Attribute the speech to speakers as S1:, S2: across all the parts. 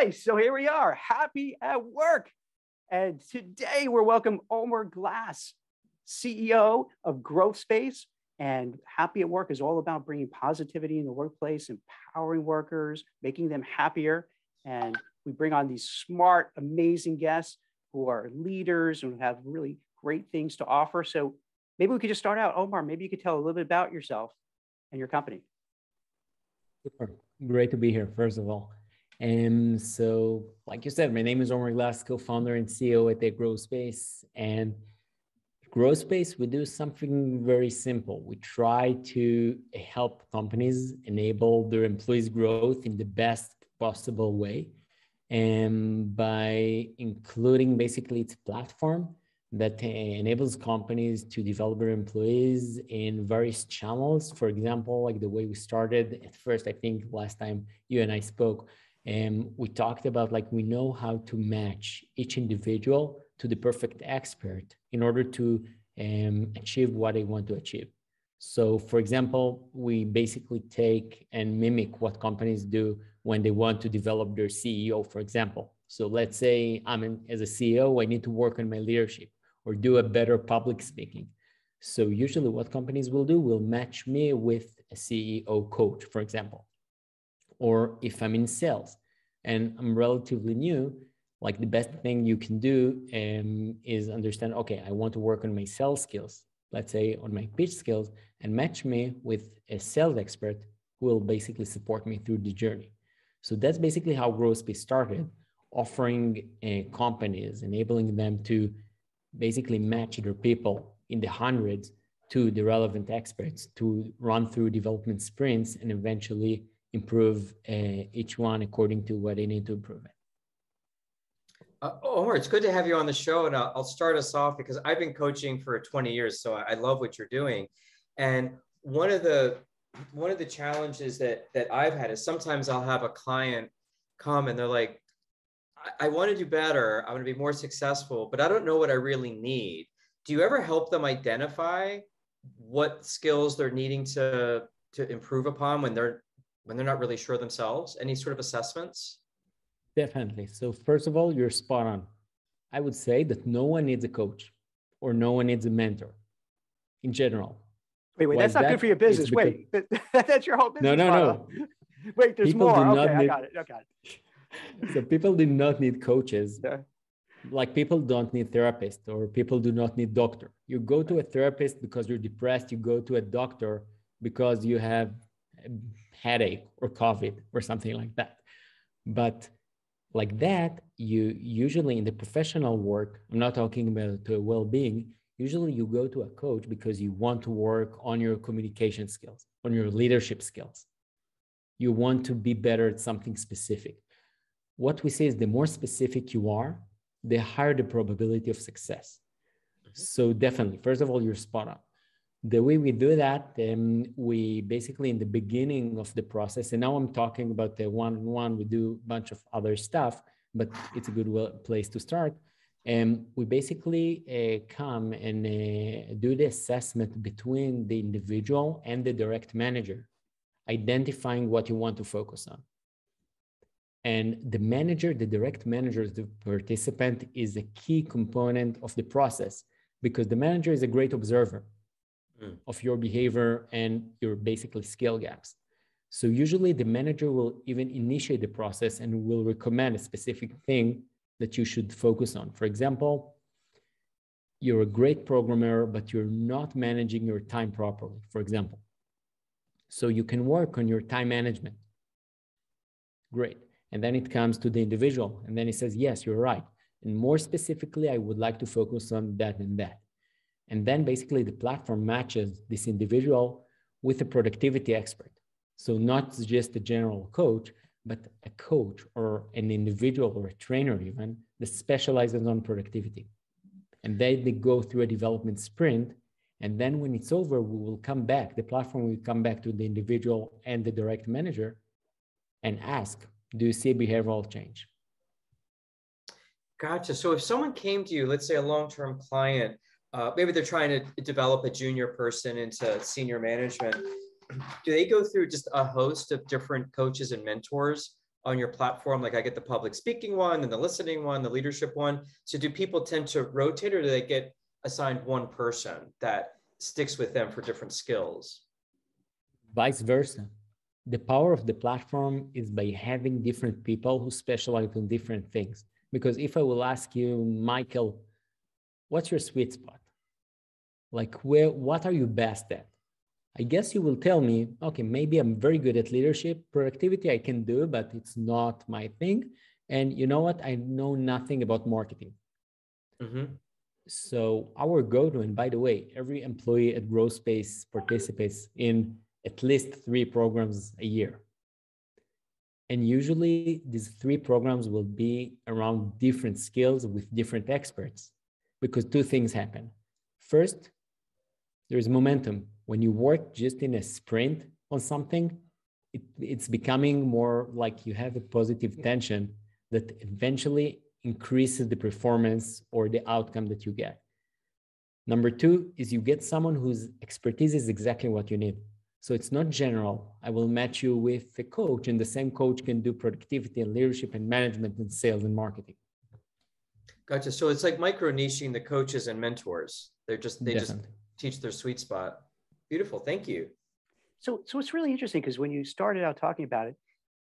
S1: Okay, so here we are, happy at work. And today we're welcome Omer Glass, CEO of GrowthSpace. And happy at work is all about bringing positivity in the workplace, empowering workers, making them happier. And we bring on these smart, amazing guests who are leaders and have really great things to offer. So maybe we could just start out. Omer, maybe you could tell a little bit about yourself and your company.
S2: Great to be here, first of all. And so, like you said, my name is Omer Glass, co-founder and CEO at the GrowthSpace. And GrowthSpace, we do something very simple. We try to help companies enable their employees' growth in the best possible way, and by including basically its platform that enables companies to develop their employees in various channels. For example, like the way we started at first, I think last time you and I spoke, and we talked about like we know how to match each individual to the perfect expert in order to um, achieve what they want to achieve. So, for example, we basically take and mimic what companies do when they want to develop their CEO, for example. So, let's say I'm as a CEO, I need to work on my leadership or do a better public speaking. So usually what companies will do will match me with a CEO coach, for example. Or if I'm in sales and I'm relatively new, like the best thing you can do um, is understand, okay, I want to work on my sales skills, let's say on my pitch skills, and match me with a sales expert who will basically support me through the journey. So that's basically how GrowthSpace started, offering uh, companies, enabling them to basically match their people in the hundreds to the relevant experts to run through development sprints and eventually improve uh, each one according to what they need to improve it.
S3: Uh, Omer, it's good to have you on the show, and I'll, I'll, start us off because I've been coaching for 20 years, so I love what you're doing. And one of the one of the challenges that that I've had is sometimes I'll have a client come and they're like, I want to do better. I want to be more successful, but I don't know what I really need. Do you ever help them identify what skills they're needing to to improve upon when they're when they're not really sure themselves? Any sort of assessments?
S2: Definitely. So first of all, you're spot on. I would say that no one needs a coach or no one needs a mentor in general.
S1: Wait, wait, Why that's not that? good for your business. Wait, that's your whole business.
S2: No, no, model. no.
S1: Wait, there's People more. Okay, need... I got it. I got it
S2: so people do not need coaches. Yeah. Like people don't need therapists or people do not need doctor. You go to a therapist because you're depressed. You go to a doctor because you have a headache or COVID or something like that. But like that, you usually in the professional work, I'm not talking about to well-being, usually you go to a coach because you want to work on your communication skills, on your leadership skills. You want to be better at something specific what we say is the more specific you are, the higher the probability of success. Mm-hmm. So definitely, first of all, you're spot on. The way we do that, um, we basically in the beginning of the process, and now I'm talking about the one-on-one. We do a bunch of other stuff, but it's a good place to start. And um, we basically uh, come and uh, do the assessment between the individual and the direct manager, identifying what you want to focus on. And the manager, the direct manager, the participant is a key component of the process because the manager is a great observer mm. of your behavior and your basically skill gaps. So usually the manager will even initiate the process and will recommend a specific thing that you should focus on. For example, you're a great programmer, but you're not managing your time properly, for example. So you can work on your time management. Great. And then it comes to the individual. And then he says, yes, you're right. And more specifically, I would like to focus on that and that. And then basically the platform matches this individual with a productivity expert. So not just a general coach, but a coach or an individual or a trainer even that specializes on productivity. And then they go through a development sprint. And then when it's over, we will come back, the platform will come back to the individual and the direct manager and ask, do you see behavioral change?
S3: Gotcha. So if someone came to you, let's say a long-term client, uh, maybe they're trying to develop a junior person into senior management, do they go through just a host of different coaches and mentors on your platform? Like I get the public speaking one and the listening one, the leadership one. So do people tend to rotate or do they get assigned one person that sticks with them for different skills?
S2: Vice versa. The power of the platform is by having different people who specialize in different things. Because if I will ask you, Michael, what's your sweet spot? Like where what are you best at? I guess you will tell me, okay, maybe I'm very good at leadership. Productivity I can do, but it's not my thing. And you know what? I know nothing about marketing. Mm-hmm. So our go-to, and by the way, every employee at GrowthSpace participates in at least three programs a year. And usually these three programs will be around different skills with different experts because two things happen. First, there's momentum. When you work just in a sprint on something, it, it's becoming more like you have a positive tension that eventually increases the performance or the outcome that you get. Number two is you get someone whose expertise is exactly what you need. So it's not general. I will match you with a coach, and the same coach can do productivity and leadership and management and sales and marketing.
S3: Gotcha. So it's like micro niching the coaches and mentors. They're just they Definitely. just teach their sweet spot. Beautiful. Thank you.
S1: So, so it's really interesting because when you started out talking about it,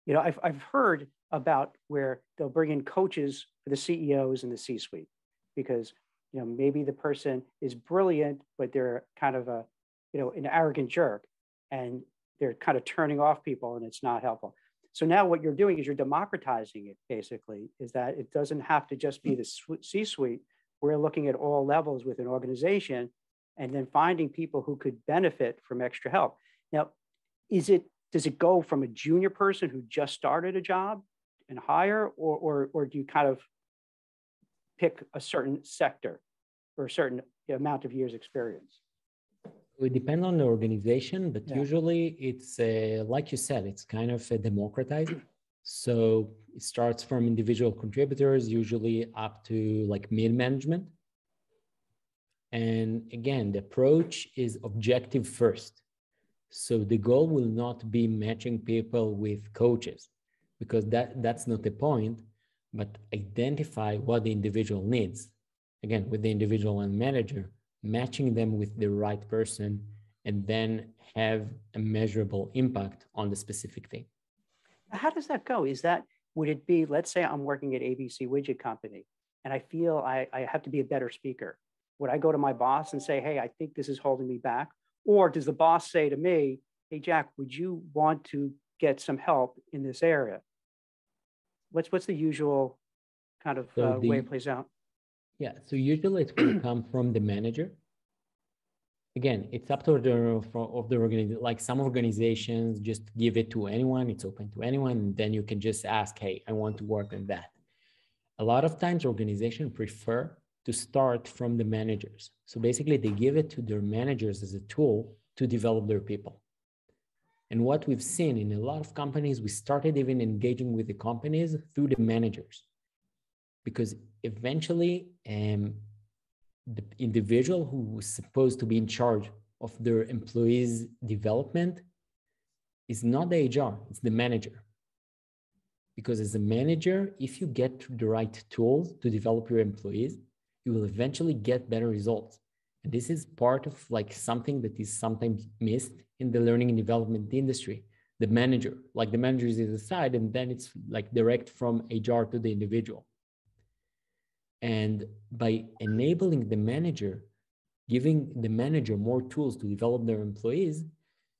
S1: you know, I've, I've heard about where they'll bring in coaches for the CEOs and the C-suite because, you know, maybe the person is brilliant, but they're kind of a, you know, an arrogant jerk and they're kind of turning off people and it's not helpful. So now what you're doing is you're democratizing it basically, is that it doesn't have to just be the C-suite. We're looking at all levels with an organization and then finding people who could benefit from extra help. Now, is it does it go from a junior person who just started a job and hire, or or, or do you kind of pick a certain sector or a certain amount of years experience?
S2: It depends on the organization, but yeah. usually it's uh, like you said, it's kind of a democratized. So it starts from individual contributors, usually up to like mid management. And again, the approach is objective first. So the goal will not be matching people with coaches because that, that's not the point, but identify what the individual needs. Again, with the individual and manager, matching them with the right person, and then have a measurable impact on the specific thing.
S1: How does that go? Is that, would it be, let's say I'm working at ABC Widget Company and I feel I, I have to be a better speaker would I go to my boss and say, hey, I think this is holding me back? Or does the boss say to me, hey, Jack, would you want to get some help in this area? What's, what's the usual kind of so uh, the, way it plays out?
S2: Yeah, so usually it's going to come from the manager. Again, it's up to the of the organization. Like some organizations just give it to anyone. It's open to anyone. And then you can just ask, hey, I want to work on that. A lot of times organizations prefer to start from the managers. So basically, they give it to their managers as a tool to develop their people. And what we've seen in a lot of companies, we started even engaging with the companies through the managers. Because eventually, um, the individual who was supposed to be in charge of their employees' development is not the HR, it's the manager. Because as a manager, if you get the right tools to develop your employees, you will eventually get better results. And this is part of like something that is sometimes missed in the learning and development industry. The manager, like the manager is aside, and then it's like direct from HR to the individual. And by enabling the manager, giving the manager more tools to develop their employees,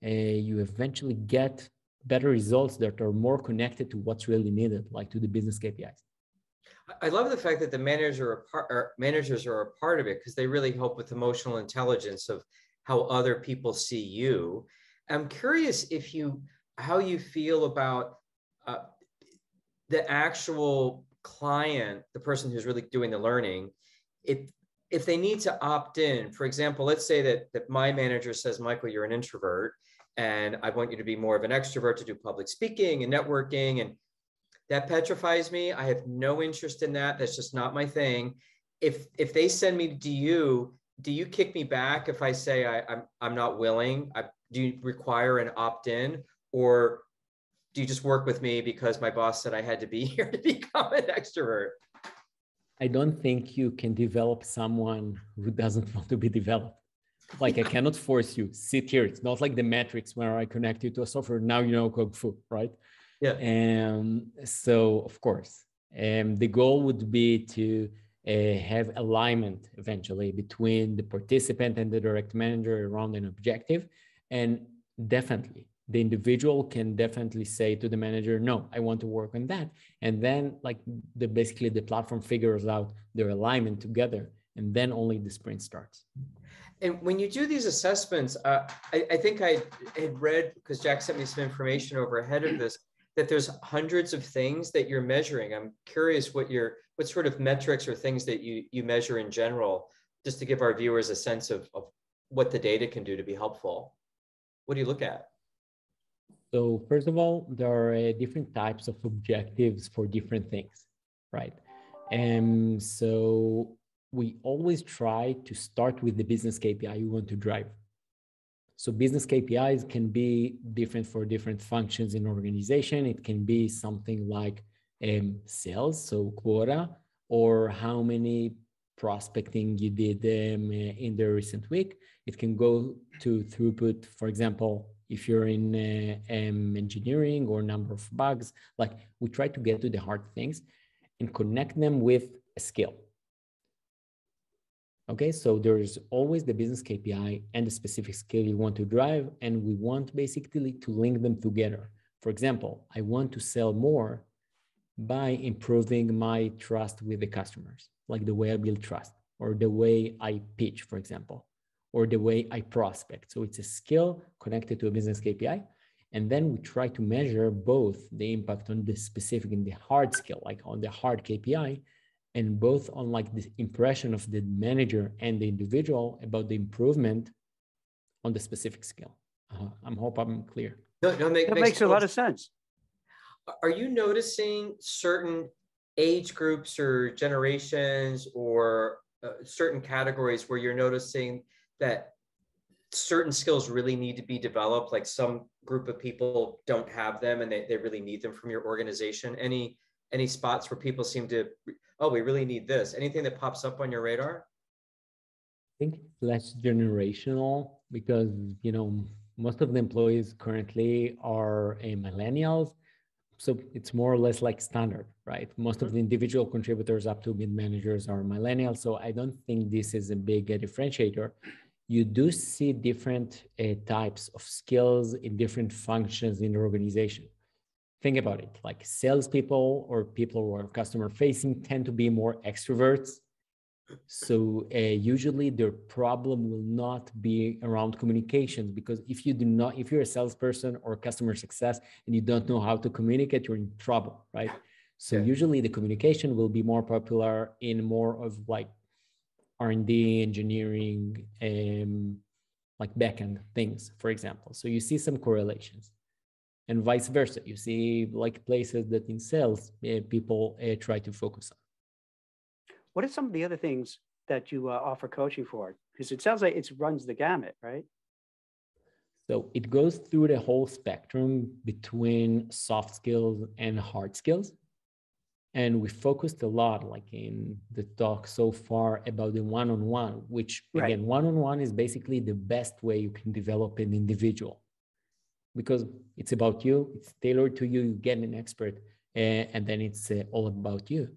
S2: uh, you eventually get better results that are more connected to what's really needed, like to the business KPIs.
S3: I love the fact that the managers are a part, managers are a part of it because they really help with emotional intelligence of how other people see you. I'm curious if you how you feel about uh, the actual client, the person who's really doing the learning. If if they need to opt in, for example, let's say that that my manager says, Michael, you're an introvert, and I want you to be more of an extrovert to do public speaking and networking and that petrifies me. I have no interest in that. That's just not my thing. If if they send me to you, do you kick me back if I say I, am I'm, I'm not willing? I, do you require an opt in, or do you just work with me because my boss said I had to be here to become an extrovert?
S2: I don't think you can develop someone who doesn't want to be developed. Like I cannot force you sit here. It's not like the matrix where I connect you to a software. Now you know Kung Fu, right?
S3: Yeah.
S2: And so of course, um, the goal would be to uh, have alignment eventually between the participant and the direct manager around an objective. And definitely the individual can definitely say to the manager no i want to work on that and then like the basically the platform figures out their alignment together and then only the sprint starts
S3: and when you do these assessments uh, I, I, think i had read because jack sent me some information over ahead of this that there's hundreds of things that you're measuring i'm curious what your what sort of metrics or things that you you measure in general just to give our viewers a sense of, of what the data can do to be helpful what do you look at
S2: so first of all, there are uh, different types of objectives for different things, right? And so we always try to start with the business KPI you want to drive. So business KPIs can be different for different functions in organization. It can be something like um, sales, so quota, or how many prospecting you did um, in the recent week. It can go to throughput, for example, if you're in uh, um, engineering or number of bugs like we try to get to the hard things and connect them with a skill okay so there's always the business kpi and the specific skill you want to drive and we want basically to link them together for example i want to sell more by improving my trust with the customers like the way i build trust or the way i pitch for example or the way I prospect. So it's a skill connected to a business KPI. And then we try to measure both the impact on the specific and the hard skill, like on the hard KPI, and both on like the impression of the manager and the individual about the improvement on the specific skill. Uh, I'm hope I'm clear.
S1: No, no, make, that makes, makes a lot of sense.
S3: Are you noticing certain age groups or generations or uh, certain categories where you're noticing that certain skills really need to be developed like some group of people don't have them and they, they really need them from your organization any any spots where people seem to oh we really need this. Anything that pops up on your radar?
S2: I think it's less generational because you know most of the employees currently are a millennials. So it's more or less like standard right? Most of the individual contributors up to mid managers are millennials. So i don't think this is a big uh, differentiator. You do see different uh, types of skills in different functions in the organization. Think about it like salespeople or people who are customer facing tend to be more extroverts. So uh, usually their problem will not be around communications because if you do not, if you're a salesperson or customer success and you don't know how to communicate, you're in trouble, right? So yeah. usually the communication will be more popular in more of like R&D, engineering, um, like backend things, for example. So you see some correlations and vice versa. You see like places that in sales, uh, people uh, try to focus on.
S1: What are some of the other things that you uh, offer coaching for? Because it sounds like it runs the gamut, right?
S2: So it goes through the whole spectrum between soft skills and hard skills and we focused a lot like in the talk so far about the one-on-one which right. again one-on-one is basically the best way you can develop an individual because it's about you it's tailored to you you get an expert uh, and then it's uh, all about you.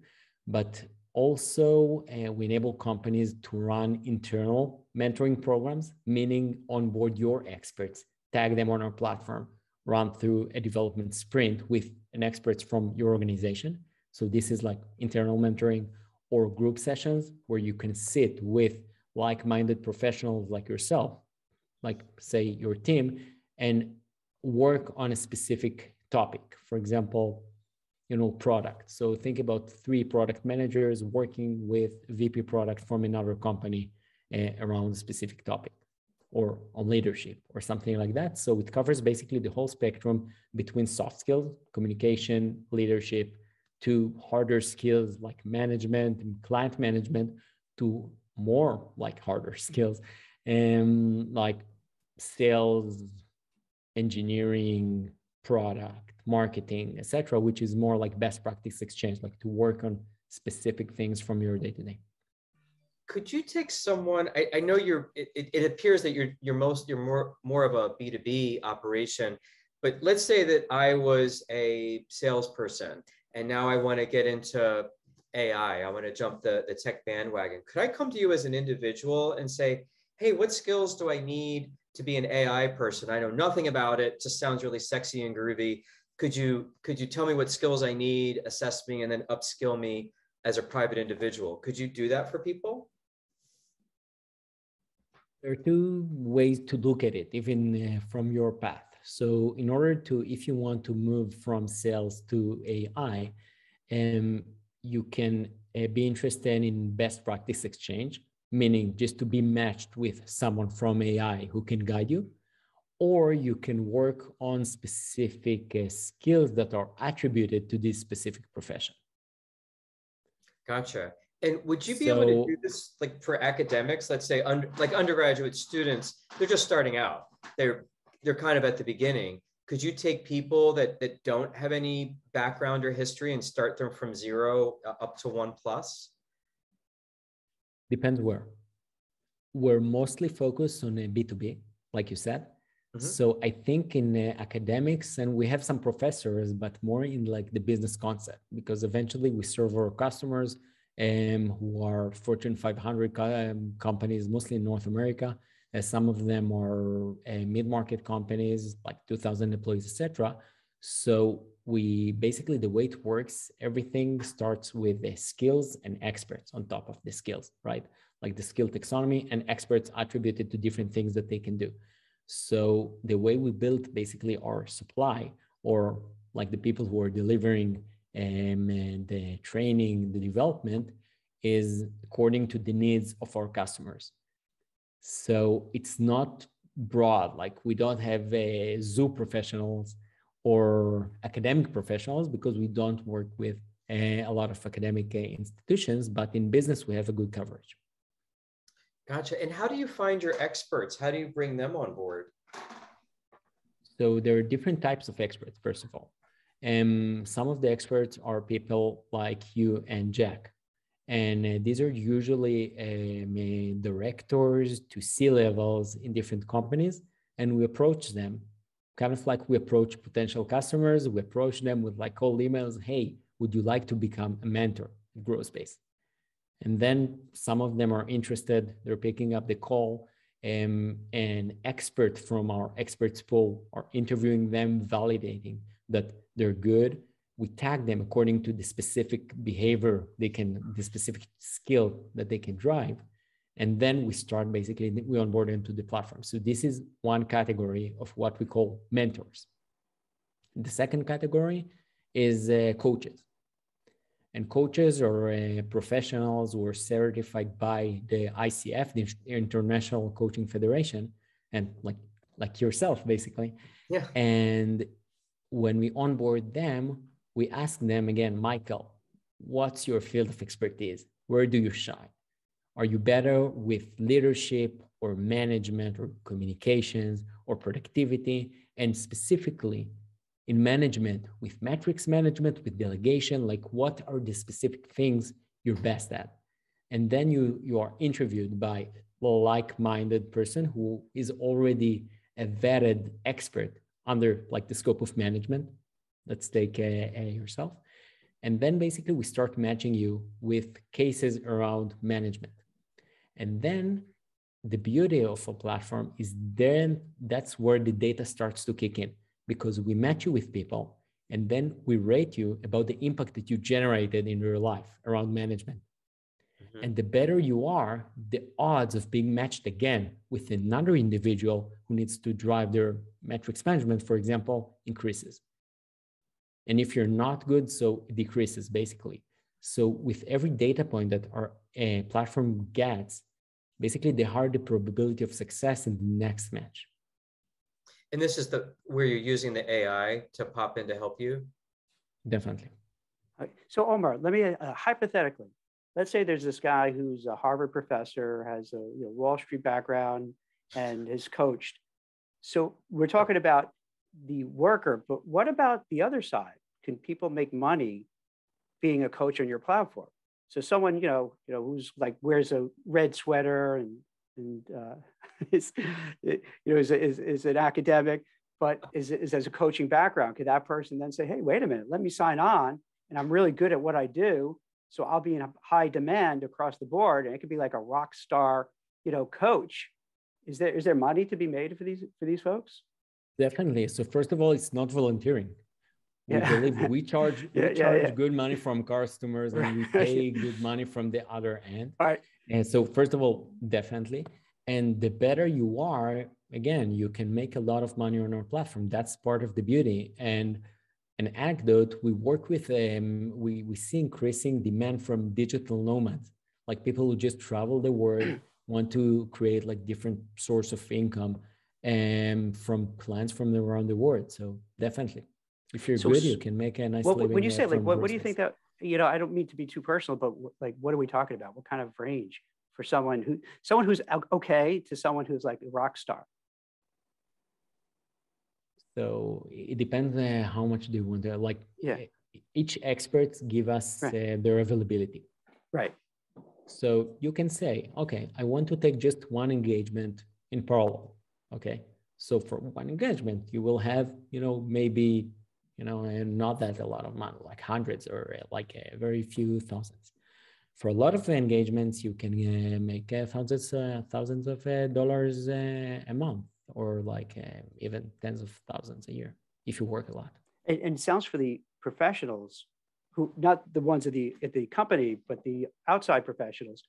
S2: But also uh, we enable companies to run internal mentoring programs meaning onboard your experts tag them on our platform run through a development sprint with an experts from your organization. So this is like internal mentoring or group sessions where you can sit with like-minded professionals like yourself, like say your team, and work on a specific topic. For example, you know, product. So think about three product managers working with VP product from another company uh, around a specific topic or on leadership or something like that. So it covers basically the whole spectrum between soft skills, communication, leadership, to harder skills like management and client management to more like harder skills and like sales engineering product, marketing, etc., which is more like best practice exchange, like to work on specific things from your day to day.
S3: Could you take someone? I, I know you're. It, it appears that you're you're most you're more more of a B two B operation, but let's say that I was a salesperson and now I want to get into AI. I want to jump the the tech bandwagon. Could I come to you as an individual and say, hey, what skills do I need to be an AI person? I know nothing about it. just sounds really sexy and groovy. Could you could you tell me what skills I need, assess me, and then upskill me as a private individual? Could you do that for people?
S2: There are two ways to look at it, even uh, from your path. So, in order to, if you want to move from sales to AI, um, you can uh, be interested in best practice exchange, meaning just to be matched with someone from AI who can guide you, or you can work on specific uh, skills that are attributed to this specific profession.
S3: Gotcha. And would you be so, able to do this like for academics? Let's say under, like undergraduate students, they're just starting out. They're they're kind of at the beginning. Could you take people that that don't have any background or history and start them from zero uh, up to one plus?
S2: Depends where. We're mostly focused on B2B, like you said. Mm-hmm. So I think in uh, academics, and we have some professors, but more in like the business concept, because eventually we serve our customers um, who are Fortune 500 um, companies, mostly in North America. Uh, some of them are uh, mid-market companies, like 2,000 employees, etc. So we basically the way it works, everything starts with the skills and experts on top of the skills, right? Like the skill taxonomy and experts attributed to different things that they can do. So the way we built basically our supply, or like the people who are delivering um, the training, the development, is according to the needs of our customers. So it's not broad, like we don't have a zoo professionals or academic professionals because we don't work with a, a lot of academic uh, institutions, but in business, we have a good coverage.
S3: Gotcha. And how do you find your experts? How do you bring them on board?
S2: So there are different types of experts, first of all. Um, some of the experts are people like you and Jack. And uh, these are usually um, directors to C levels in different companies. And we approach them kind of like we approach potential customers. We approach them with like cold emails. Hey, would you like to become a mentor at GrowthSpace? And then some of them are interested. They're picking up the call. Um, and expert from our experts pool are interviewing them, validating that they're good. We tag them according to the specific behavior they can, the specific skill that they can drive. And then we start basically, we onboard them to the platform. So this is one category of what we call mentors. The second category is uh, coaches. And coaches are uh, professionals who are certified by the ICF, the International Coaching Federation, and like like yourself, basically.
S3: Yeah.
S2: And when we onboard them, we ask them again, Michael, what's your field of expertise? Where do you shine? Are you better with leadership or management or communications or productivity? And specifically in management, with metrics management, with delegation, like what are the specific things you're best at? And then you, you are interviewed by a like-minded person who is already a vetted expert under like the scope of management. Let's take a, a yourself. And then basically we start matching you with cases around management. And then the beauty of a platform is then that's where the data starts to kick in because we match you with people and then we rate you about the impact that you generated in your life around management. Mm-hmm. And the better you are, the odds of being matched again with another individual who needs to drive their metrics management, for example, increases. And if you're not good, so it decreases basically. So with every data point that our uh, platform gets, basically the higher the probability of success in the next match.
S3: And this is the where you're using the AI to pop in to help you?
S2: Definitely.
S1: So Omer, let me uh, hypothetically, let's say there's this guy who's a Harvard professor, has a you know, Wall Street background, and has coached. So we're talking about the worker, but what about the other side? Can people make money being a coach on your platform? So someone, you know, you know, who's like wears a red sweater and and uh, is, you know, is, is, is an academic, but is, is as a coaching background. Could that person then say, hey, wait a minute, let me sign on and I'm really good at what I do. So I'll be in high demand across the board. And it could be like a rock star, you know, coach. Is there, is there money to be made for these, for these folks?
S2: Definitely. So first of all, it's not volunteering. We yeah. believe we charge we yeah, charge yeah, good money from customers and we pay good money from the other end.
S1: All right.
S2: And so first of all, definitely. And the better you are, again, you can make a lot of money on our platform. That's part of the beauty. And an anecdote, we work with, um, we, we see increasing demand from digital nomads, like people who just travel the world, want to create like different source of income and um, from clients from around the world. So definitely, if you're so, good, you can make a nice
S1: well,
S2: living.
S1: When you say like, what, what do you think that, you know, I don't mean to be too personal, but like, what are we talking about? What kind of range for someone who, someone who's okay to someone who's like a rock star?
S2: So it depends uh, how much they want. To, like
S1: yeah.
S2: each expert give us right. uh, their availability.
S1: Right.
S2: So you can say, okay, I want to take just one engagement in parallel. Okay. So for one engagement, you will have, you know, maybe, you know, and not that a lot of money, like hundreds or uh, like a very few thousands. For a lot of engagements, you can uh, make uh, thousands, uh, thousands of uh, dollars uh, a month or like uh, even tens of thousands a year if you work a lot.
S1: And, and sounds for the professionals who, not the ones at the at the company, but the outside professionals,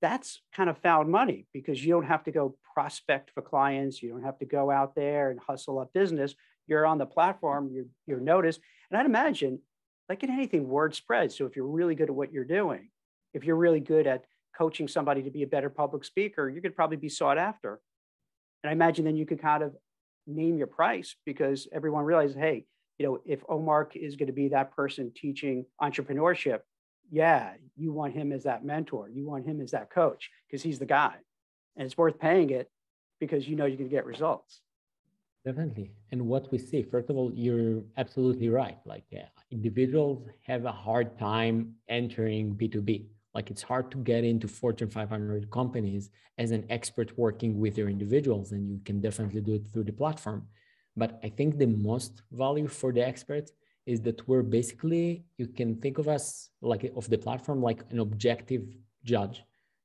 S1: that's kind of found money because you don't have to go prospect for clients. You don't have to go out there and hustle up business. You're on the platform. You're you're noticed, and I'd imagine, like in anything, word spreads. So if you're really good at what you're doing, if you're really good at coaching somebody to be a better public speaker, you could probably be sought after and I imagine then you could kind of name your price because everyone realizes, hey, you know, if Omer is going to be that person teaching entrepreneurship, yeah, you want him as that mentor. You want him as that coach because he's the guy. And it's worth paying it because you know you're going to get results.
S2: Definitely. And what we see, first of all, you're absolutely right. Like yeah, individuals have a hard time entering B2B like it's hard to get into Fortune 500 companies as an expert working with your individuals, and you can definitely do it through the platform. But I think the most value for the experts is that we're basically, you can think of us like of the platform like an objective judge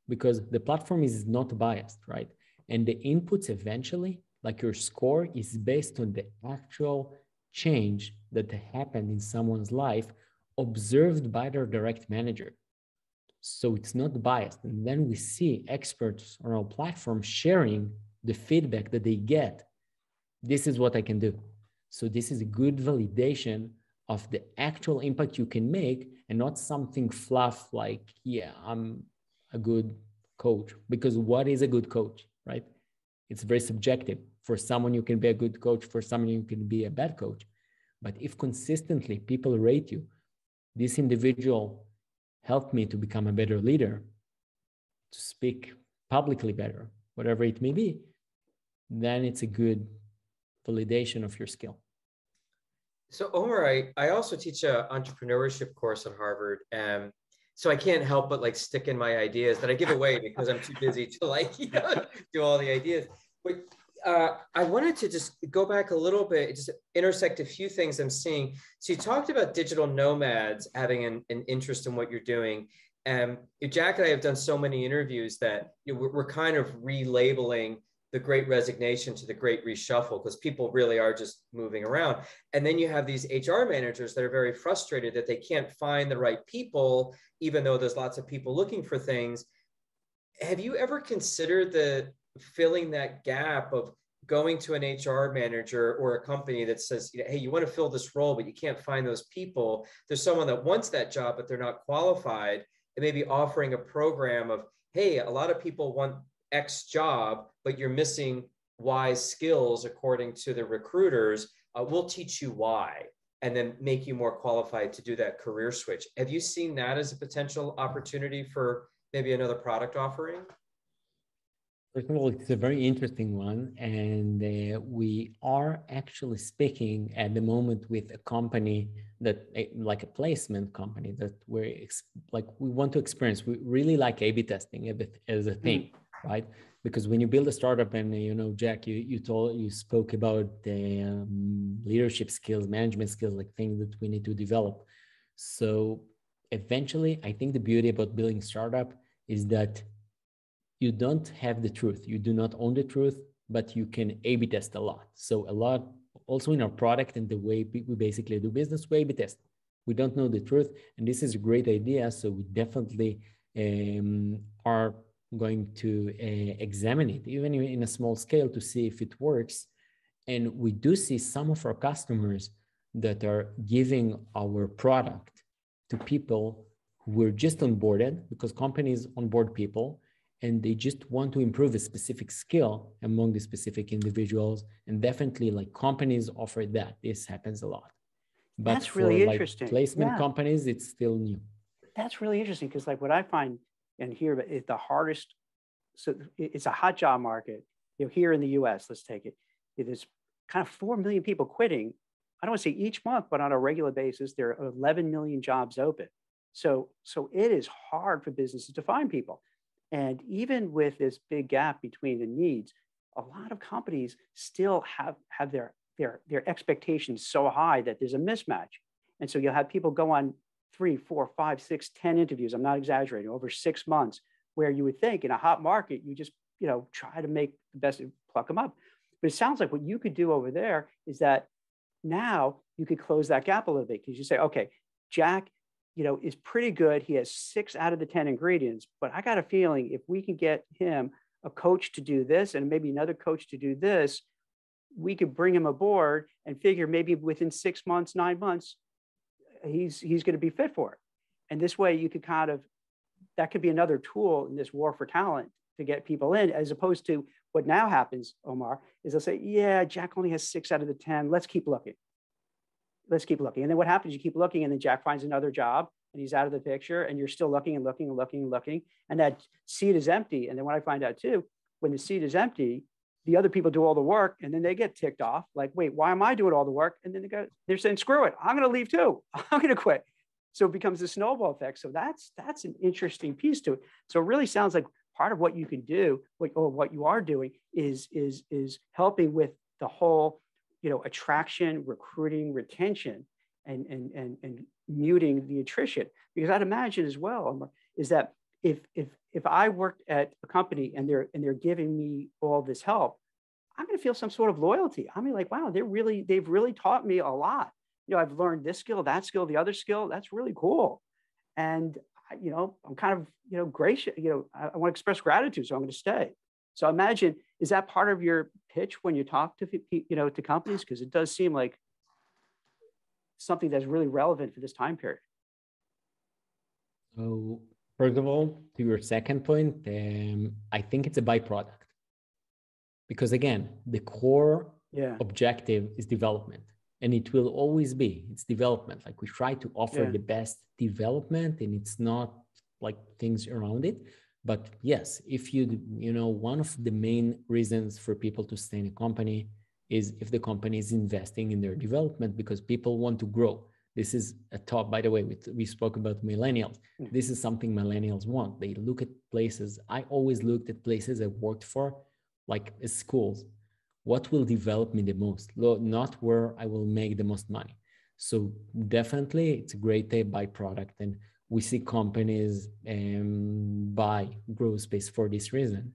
S2: because the platform is not biased, right? And the inputs eventually, like your score, is based on the actual change that happened in someone's life observed by their direct manager so it's not biased. And then we see experts on our platform sharing the feedback that they get. This is what I can do. So this is a good validation of the actual impact you can make and not something fluff like, yeah, I'm a good coach. Because what is a good coach, right? It's very subjective. For someone, you can be a good coach. For someone, you can be a bad coach. But if consistently people rate you, this individual helped me to become a better leader, to speak publicly better, whatever it may be, then it's a good validation of your skill.
S3: So Omer, I, I also teach a entrepreneurship course at Harvard. Um, so I can't help but like stick in my ideas that I give away because I'm too busy to like you know, do all the ideas. But uh, I wanted to just go back a little bit, just intersect a few things I'm seeing. So you talked about digital nomads having an, an interest in what you're doing. Um, Jack and I have done so many interviews that you know, we're kind of relabeling the great resignation to the great reshuffle because people really are just moving around. And then you have these HR managers that are very frustrated that they can't find the right people, even though there's lots of people looking for things. Have you ever considered the filling that gap of going to an HR manager or a company that says, you know, hey, you want to fill this role, but you can't find those people. There's someone that wants that job, but they're not qualified. And maybe offering a program of, hey, a lot of people want X job, but you're missing Y skills according to the recruiters. Uh, we'll teach you why and then make you more qualified to do that career switch. Have you seen that as a potential opportunity for maybe another product offering?
S2: First of all, it's a very interesting one. And uh, we are actually speaking at the moment with a company that, like a placement company, that we're like, we want to experience. We really like A B testing as a thing, mm. right? Because when you build a startup, and you know, Jack, you, you told, you spoke about the um, leadership skills, management skills, like things that we need to develop. So eventually, I think the beauty about building startup is that you don't have the truth. You do not own the truth, but you can A/B test a lot. So a lot also in our product and the way we basically do business, we A/B test. We don't know the truth, and this is a great idea. So we definitely um, are going to uh, examine it, even in a small scale, to see if it works. And we do see some of our customers that are giving our product to people who were just onboarded because companies onboard people and they just want to improve a specific skill among the specific individuals and definitely like companies offer that. This happens a lot.
S1: But that's really for, interesting.
S2: like, placement yeah. companies it's still new.
S1: That's really interesting because like what i find and here is the hardest so it's a hot job market. You know here in the us let's take it there's kind of 4 million people quitting. I don't want to say each month but on a regular basis there are 11 million jobs open. So so it is hard for businesses to find people and even with this big gap between the needs, a lot of companies still have, have their, their, their expectations so high that there's a mismatch. And so you'll have people go on three, four, five, six, ten interviews. I'm not exaggerating, over six months, where you would think in a hot market, you just, you know, try to make the best, pluck them up. But it sounds like what you could do over there is that now you could close that gap a little bit because you say, okay, Jack you know, is pretty good. He has six out of the 10 ingredients, but I got a feeling if we can get him a coach to do this and maybe another coach to do this, we could bring him aboard and figure maybe within six months, nine months, he's he's going to be fit for it. And this way you could kind of that could be another tool in this war for talent to get people in, as opposed to what now happens, Omer, is they'll say, yeah, Jack only has six out of the 10. Let's keep looking let's keep looking. And then what happens? You keep looking, and then Jack finds another job, and he's out of the picture, and you're still looking and looking and looking and looking, and that seat is empty. And then what I find out too, when the seat is empty, the other people do all the work, and then they get ticked off. Like, wait, why am I doing all the work? And then they go, they're saying, screw it, I'm going to leave too. I'm going to quit. So it becomes a snowball effect. So that's that's an interesting piece to it. So it really sounds like part of what you can do, what, or what you are doing, is is is helping with the whole you know, attraction, recruiting, retention, and, and, and, and muting the attrition. Because I'd imagine as well is that if, if, if I worked at a company and they're, and they're giving me all this help, I'm going to feel some sort of loyalty. I mean, like, wow, they're really, they've really taught me a lot. You know, I've learned this skill, that skill, the other skill. That's really cool. And, you know, I'm kind of, you know, gracious, you know, I, I want to express gratitude. So I'm going to stay. So imagine, is that part of your pitch when you talk to, you know, to companies? Because it does seem like something that's really relevant for this time period.
S2: So first of all, to your second point, um, I think it's a byproduct. Because again, the core yeah. objective is development and it will always be it's development like we try to offer yeah. the best development and it's not like things around it but yes if you you know one of the main reasons for people to stay in a company is if the company is investing in their development because people want to grow. This is a top by the way we, we spoke about millennials. Hmm. this is something millennials want. They look at places. I always looked at places i worked for like schools. What will develop me the most? Not where i will make the most money. So definitely it's a great byproduct and we see companies um, buy GrowthSpace for this reason.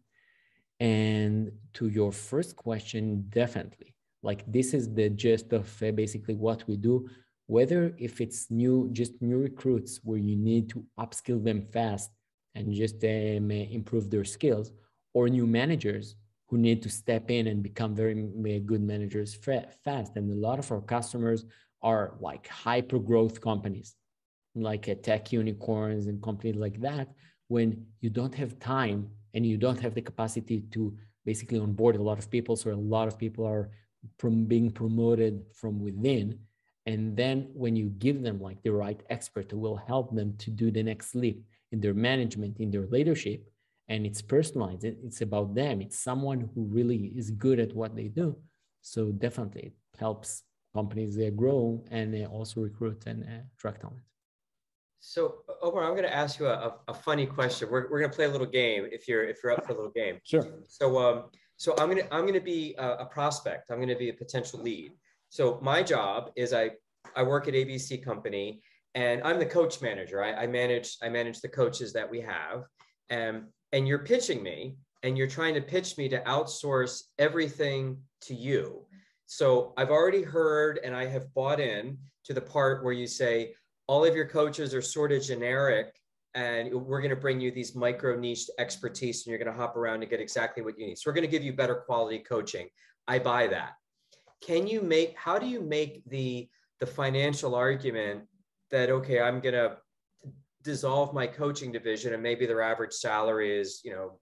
S2: And to your first question, definitely, like this is the gist of uh, basically what we do. Whether if it's new, just new recruits where you need to upskill them fast and just um, improve their skills, or new managers who need to step in and become very good managers fast. And a lot of our customers are like hyper growth companies like a tech unicorns and companies like that when you don't have time and you don't have the capacity to basically onboard a lot of people so a lot of people are from being promoted from within and then when you give them like the right expert who will help them to do the next leap in their management in their leadership and it's personalized. It's about them. It's someone who really is good at what they do. So definitely it helps companies uh, grow and uh, also recruit and uh, attract talent.
S3: So Omer, I'm going to ask you a, a funny question. We're, we're going to play a little game if you're if you're up for a little game.
S2: Sure.
S3: So um so I'm going to I'm going to be a, a prospect. I'm going to be a potential lead. So my job is I I work at ABC company and I'm the coach manager. I, I manage I manage the coaches that we have. and and you're pitching me and you're trying to pitch me to outsource everything to you. So I've already heard and I have bought in to the part where you say all of your coaches are sort of generic and we're going to bring you these micro niche expertise and you're going to hop around to get exactly what you need. So we're going to give you better quality coaching. I buy that. Can you make how do you make the the financial argument that okay, I'm going to dissolve my coaching division and maybe their average salary is you know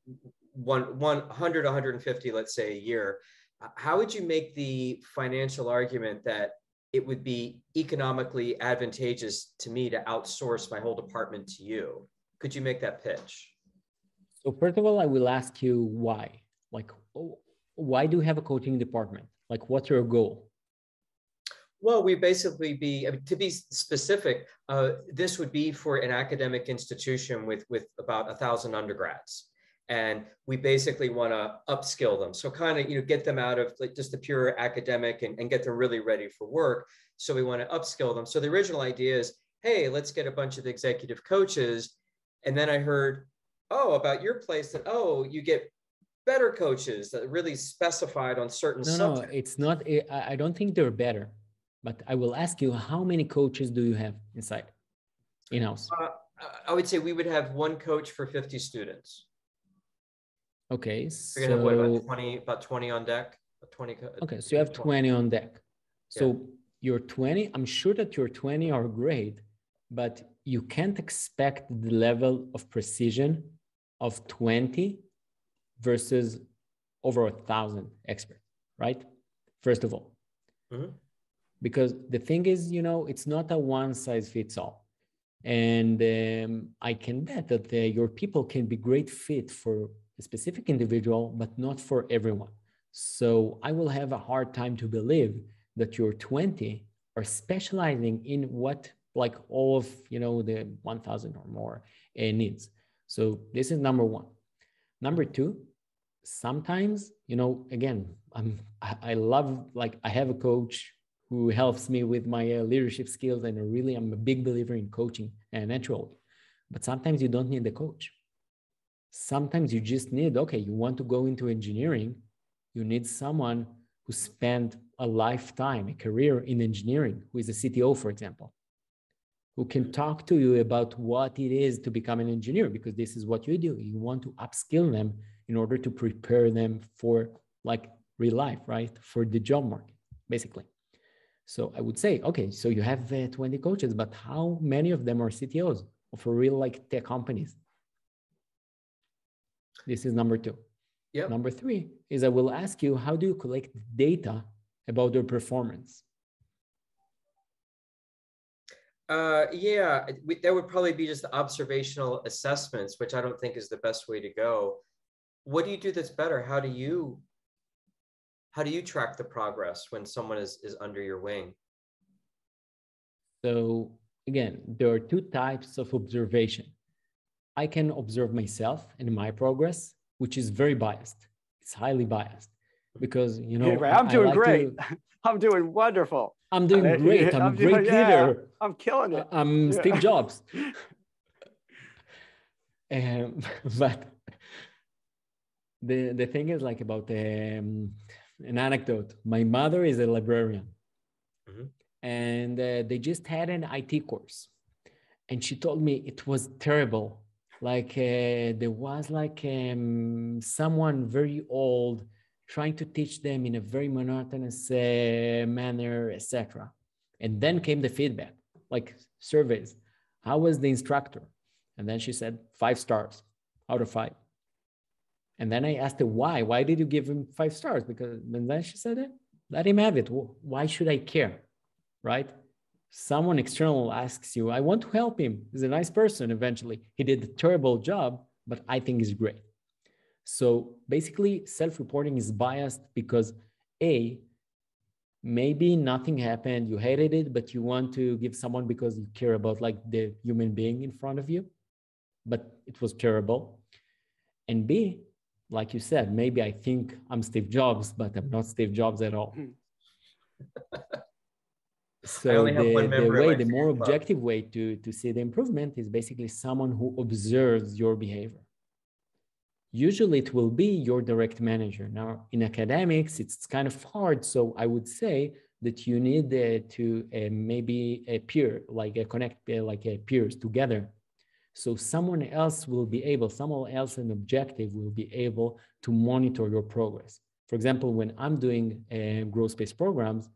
S3: one 100 150 let's say a year how would you make the financial argument that it would be economically advantageous to me to outsource my whole department to you. Could you make that pitch?
S2: So first of all i will ask you why. Like why do you have a coaching department? Like what's your goal?
S3: Well, we basically be I mean, to be specific. Uh, this would be for an academic institution with with about a thousand undergrads, and we basically want to upskill them. So kind of you know get them out of like just the pure academic and, and get them really ready for work. So we want to upskill them. So the original idea is, hey, let's get a bunch of executive coaches, and then I heard, oh, about your place that oh, you get better coaches that really specified on certain
S2: no,
S3: subjects.
S2: No, it's not. I don't think they're better but I will ask you, how many coaches do you have inside in house? Uh,
S3: I would say we would have one coach for 50 students.
S2: Okay. So
S3: gonna have what, about 20, about 20 on deck? 20.
S2: Okay. So you have 20 on deck. So your 20, I'm sure that your 20 are great, but you can't expect the level of precision of 20 versus over a thousand experts, right? First of all. Mm-hmm because the thing is you know it's not a one size fits all and um, i can bet that uh, your people can be great fit for a specific individual but not for everyone so i will have a hard time to believe that your 20 are specializing in what like all of you know the 1000 or more uh, needs so this is number one number two sometimes you know again i'm i love like i have a coach who helps me with my uh, leadership skills. And really, I'm a big believer in coaching and uh, naturally. But sometimes you don't need the coach. Sometimes you just need, okay, you want to go into engineering, you need someone who spent a lifetime, a career in engineering, who is a CTO, for example, who can talk to you about what it is to become an engineer, because this is what you do. You want to upskill them in order to prepare them for like real life, right? For the job market, basically. So I would say, okay, so you have uh, 20 coaches, but how many of them are CTOs of real like tech companies? This is number two.
S3: Yep.
S2: Number three is I will ask you, how do you collect data about their performance?
S3: Uh, yeah, we, that would probably be just observational assessments, which I don't think is the best way to go. What do you do that's better? How do you how do you track the progress when someone is, is under your wing?
S2: So again, there are two types of observation. I can observe myself and my progress, which is very biased. It's highly biased because you know
S1: I'm I, doing I like great. To, I'm doing wonderful.
S2: I'm doing great. I'm, I'm a great doing, leader.
S1: Yeah, I'm killing it.
S2: I'm yeah. Steve Jobs. um, but the the thing is like about um, an anecdote. My mother is a librarian, mm-hmm. and uh, they just had an IT course, and she told me it was terrible. Like uh, there was like um, someone very old trying to teach them in a very monotonous uh, manner, etc. And then came the feedback, like surveys. How was the instructor? And then she said five stars out of five. And then I asked her why. Why did you give him five stars? Because and then she said, "Let him have it. Why should I care?" Right? Someone external asks you, "I want to help him. He's a nice person. Eventually, he did a terrible job, but I think he's great." So basically, self reporting is biased because A, maybe nothing happened, you hated it, but you want to give someone because you care about like the human being in front of you, but it was terrible. And B, like you said, maybe I think I'm Steve Jobs, but I'm not Steve Jobs at all. Hmm. So the, the way, the more objective way to, to see the improvement is basically someone who observes your behavior usually it will be your direct manager. Now, in academics, it's kind of hard. So I would say that you need uh, to uh, maybe a peer, like a connect, uh, like a peers together. So someone else will be able, someone else an objective will be able to monitor your progress. For example, when I'm doing uh, GrowthSpace programs,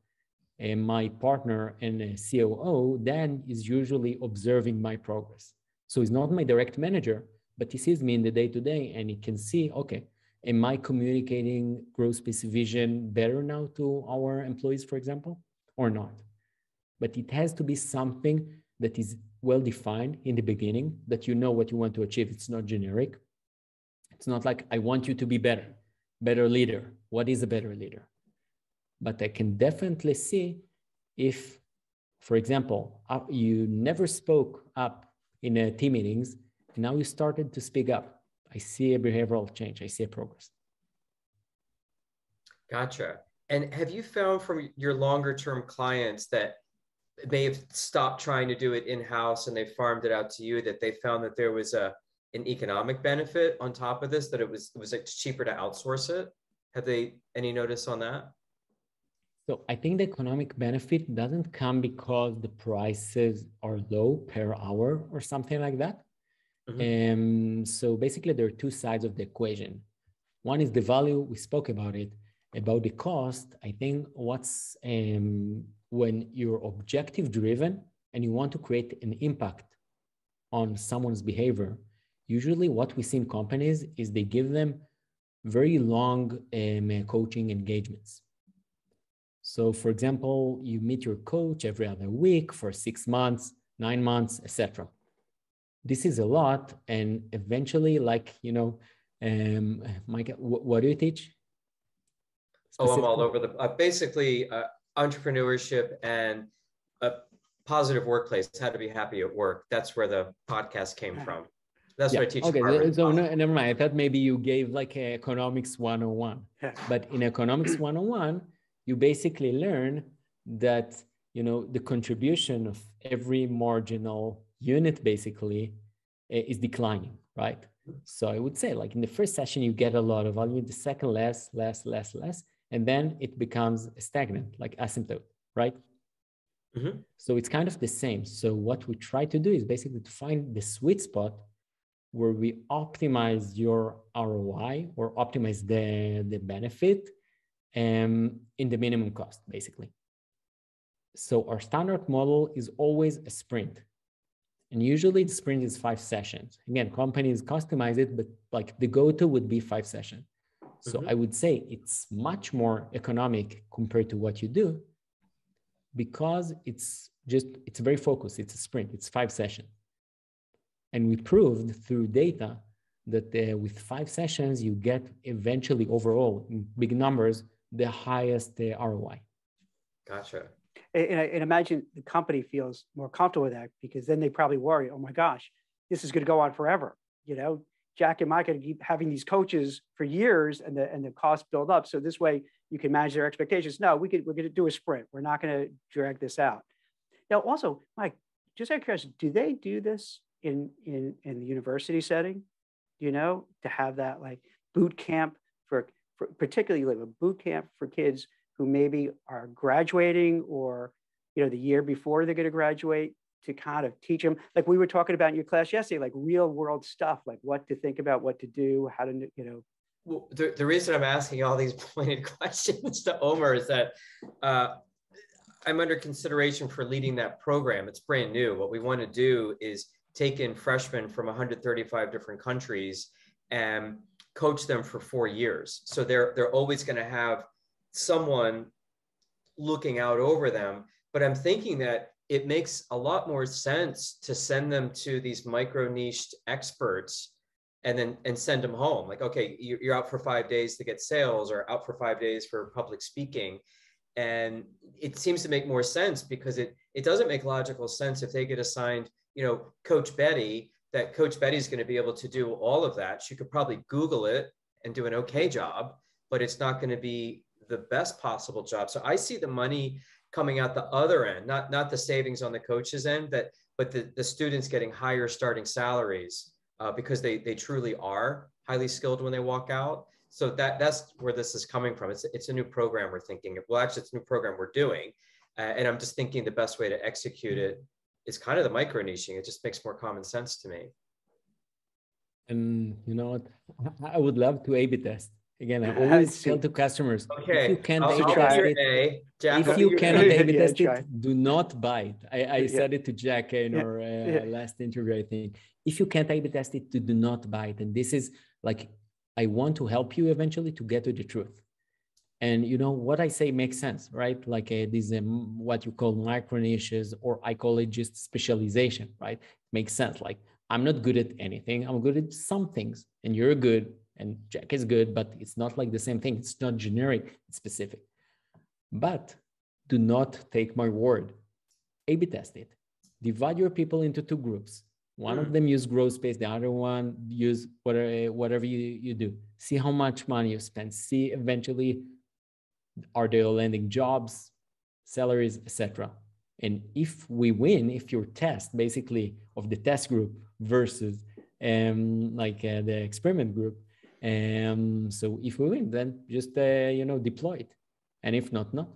S2: Uh, my partner and COO then is usually observing my progress. So he's not my direct manager, but he sees me in the day to day and he can see, okay, am I communicating GrowthSpace vision better now to our employees, for example, or not? But it has to be something that is well defined in the beginning, that you know what you want to achieve. It's not generic. It's not like, I want you to be better, better leader. What is a better leader? But I can definitely see if, for example, uh, you never spoke up in uh, team meetings and now you started to speak up. I see a behavioral change. I see a progress.
S3: Gotcha. And have you found from your longer term clients that may have stopped trying to do it in house and they farmed it out to you that they found that there was a an economic benefit on top of this that it was it was cheaper to outsource it? Have they any notice on that?
S2: So I think the economic benefit doesn't come because the prices are low per hour or something like that. Mm-hmm. Um, so basically, there are two sides of the equation. One is the value, we spoke about it. About the cost, I think what's um, when you're objective driven and you want to create an impact on someone's behavior, usually what we see in companies is they give them very long um, coaching engagements. So, for example, you meet your coach every other week for six months, nine months, etc this is a lot and eventually like you know um mike what, what do you teach?
S3: Oh i'm all over the uh, basically uh, entrepreneurship and a positive workplace how to be happy at work. That's where the podcast came from. That's yeah. what i teach
S2: okay so, so no, never mind. I thought maybe you gave like economics 101 but in economics 101 you basically learn that you know the contribution of every marginal unit basically eh, is declining, right? So I would say like in the first session, you get a lot of volume, the second less, less, less, less, and then it becomes stagnant, like asymptote, right? Mm-hmm. So it's kind of the same. So what we try to do is basically to find the sweet spot where we optimize your ROI or optimize the, the benefit um, in the minimum cost, basically. So our standard model is always a sprint. And usually the sprint is five sessions. Again, companies customize it, but like the go-to would be five sessions. So mm-hmm. I would say it's much more economic compared to what you do because it's just it's very focused. It's a sprint. It's five sessions. And we proved through data that uh, with five sessions, you get eventually overall in big numbers, the highest uh, ROI.
S3: Gotcha
S1: and, and imagine the company feels more comfortable with that because then they probably worry, oh my gosh, this is going to go on forever. You know, Jack and Mike are going to keep having these coaches for years, and the and the costs build up. So this way, you can manage their expectations. No, we could we're going to do a sprint. We're not going to drag this out. Now, also, Mike, just out of curiosity, do they do this in in in the university setting? You know, to have that like boot camp for, for particularly like a boot camp for kids who maybe are graduating or you know the year before they're going to graduate to kind of teach them like we were talking about in your class yesterday like real world stuff like what to think about what to do how to you know.
S3: Well the, the reason i'm asking all these pointed questions to omer is that uh, i'm under consideration for leading that program. It's brand new. What we want to do is take in freshmen from 135 different countries and coach them for four years. So they're they're always going to have someone looking out over them. But I'm thinking that it makes a lot more sense to send them to these micro niched experts and then and send them home. Like okay you're out for five days to get sales or out for five days for public speaking. And it seems to make more sense because it it doesn't make logical sense if they get assigned you know coach betty that coach betty is going to be able to do all of that she could probably google it and do an okay job but it's not going to be the best possible job so i see the money coming out the other end not not the savings on the coach's end that but the, the students getting higher starting salaries uh, because they they truly are highly skilled when they walk out so that that's where this is coming from. It's it's a new program we're thinking. Well, actually, it's a new program we're doing, uh, and I'm just thinking the best way to execute it is kind of the micro niching. It just makes more common sense to me.
S2: And you know what? I would love to A/B test. Again, I always tell to customers,
S3: okay,
S2: if you can't
S3: A/B
S2: test
S3: it, a,
S2: Jack, if you cannot A/B test it, do not buy it. I, I yeah. said it to Jack in our uh, yeah. last interview. I think if you can't A/B test it, do not buy it. And this is like I want to help you eventually to get to the truth. And you know what I say makes sense, right? Like uh, these um, what you call micro niches, or I call it just specialization, right? Makes sense. Like I'm not good at anything. I'm good at some things, and you're good, and Jack is good, but it's not like the same thing. It's not generic. It's specific. But do not take my word. A/B test it. Divide your people into two groups one mm. of them use GrowthSpace, the other one use whatever, whatever you, you do. See how much money you spend. See eventually are they landing jobs, salaries, etc. And if we win, if your test basically of the test group versus um, like uh, the experiment group, um, so if we win, then just uh, you know deploy it, and if not, no.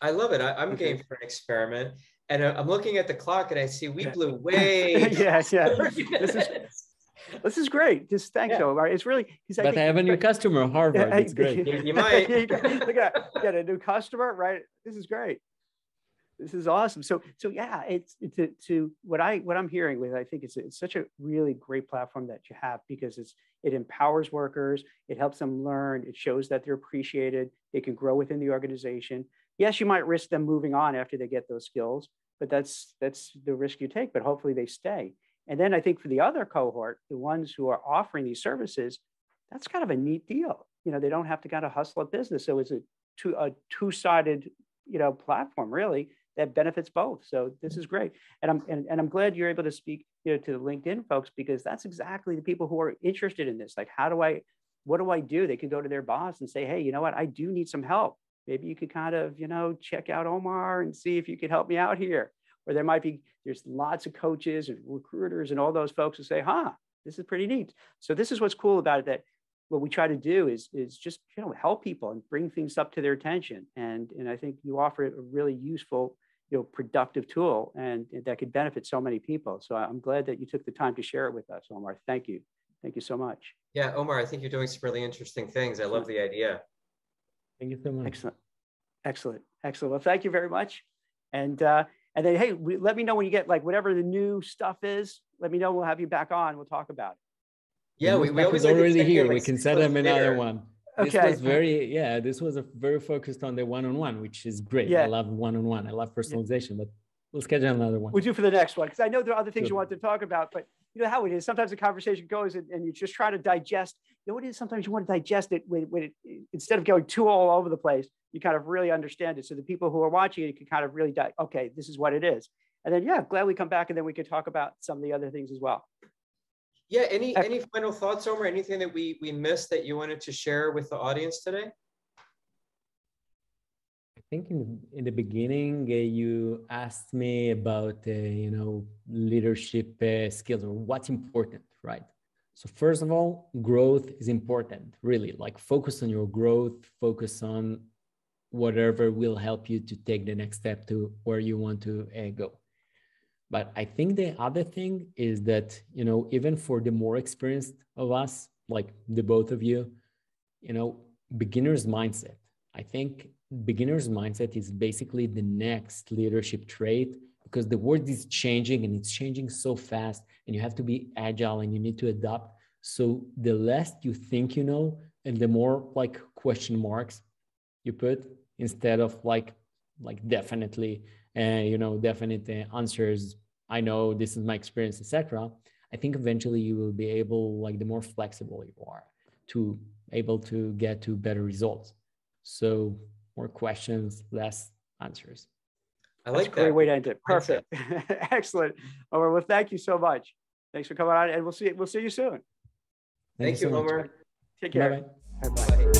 S3: I love it. I, am okay. game for an experiment and I'm looking at the clock and I see we blew way.
S1: yes, yeah. This is this is great. Just thanks, yeah. Omer. It's really
S2: because I, but I have a new customer, Harvard. It's great.
S3: you, you might
S1: look at get a new customer, right? This is great. This is awesome. So, so yeah, it's, it's to, to what I what I'm hearing with. I think it's it's such a really great platform that you have because it's it empowers workers. It helps them learn. It shows that they're appreciated. They can grow within the organization yes, you might risk them moving on after they get those skills, but that's that's the risk you take. But hopefully they stay. And then I think for the other cohort, the ones who are offering these services, that's kind of a neat deal. You know, they don't have to kind of hustle a business. So it's a two a two-sided, you know, platform really that benefits both. So this is great. And I'm and, and I'm glad you're able to speak, you know, to the LinkedIn folks because that's exactly the people who are interested in this. Like, how do I, what do I do? They can go to their boss and say, hey, you know what, I do need some help maybe you could kind of, you know, check out Omer and see if you could help me out here. Or there might be, there's lots of coaches and recruiters and all those folks who say, huh, this is pretty neat. So this is what's cool about it that what we try to do is, is just, you know, help people and bring things up to their attention. And, and I think you offer a really useful, you know, productive tool and, and that could benefit so many people. So I'm glad that you took the time to share it with us, Omer. Thank you. Thank you so much.
S3: Yeah, Omer, I think you're doing some really interesting things. I love the idea.
S2: Thank you so much.
S1: Excellent. Excellent. Excellent. Well, thank you very much. And uh, and then hey, we, let me know when you get like whatever the new stuff is. Let me know. We'll have you back on. We'll talk about it.
S3: Yeah, we, we
S2: always already here. we can set him another one. Okay. This was very yeah. This was a very focused on the one-on-one, which is great. Yeah. I love one-on-one. I love personalization, yeah. but we'll schedule another one.
S1: We'll do for the next one because I know there are other things sure. you want to talk about, but you know how it is. Sometimes the conversation goes and, and you just try to digest. You know what it is? Sometimes you want to digest it when, when it, instead of going too all over the place, you kind of really understand it. So the people who are watching it can kind of really, di- okay, this is what it is. And then, yeah, glad we come back and then we can talk about some of the other things as well.
S3: Yeah. Any, any final thoughts, Omer? Anything that we, we missed that you wanted to share with the audience today?
S2: I think in, in the beginning uh, you asked me about uh, you know leadership uh, skills or what's important right so first of all growth is important really like focus on your growth focus on whatever will help you to take the next step to where you want to uh, go. But i think the other thing is that you know even for the more experienced of us like the both of you you know beginner's mindset. I think beginner's mindset is basically the next leadership trait because the world is changing and it's changing so fast and you have to be agile and you need to adapt. So the less you think you know and the more like question marks you put instead of like like definitely uh, you know definite uh, answers i know this is my experience etc I think eventually you will be able, like the more flexible you are, to able to get to better results. So more questions, less answers.
S1: I like That's a great way to end it. Perfect. Excellent. All right. Well, thank you so much. Thanks for coming on, and we'll see we'll see you soon.
S3: Thank, thank you, so Homer.
S1: Take care. Bye-bye. Bye-bye.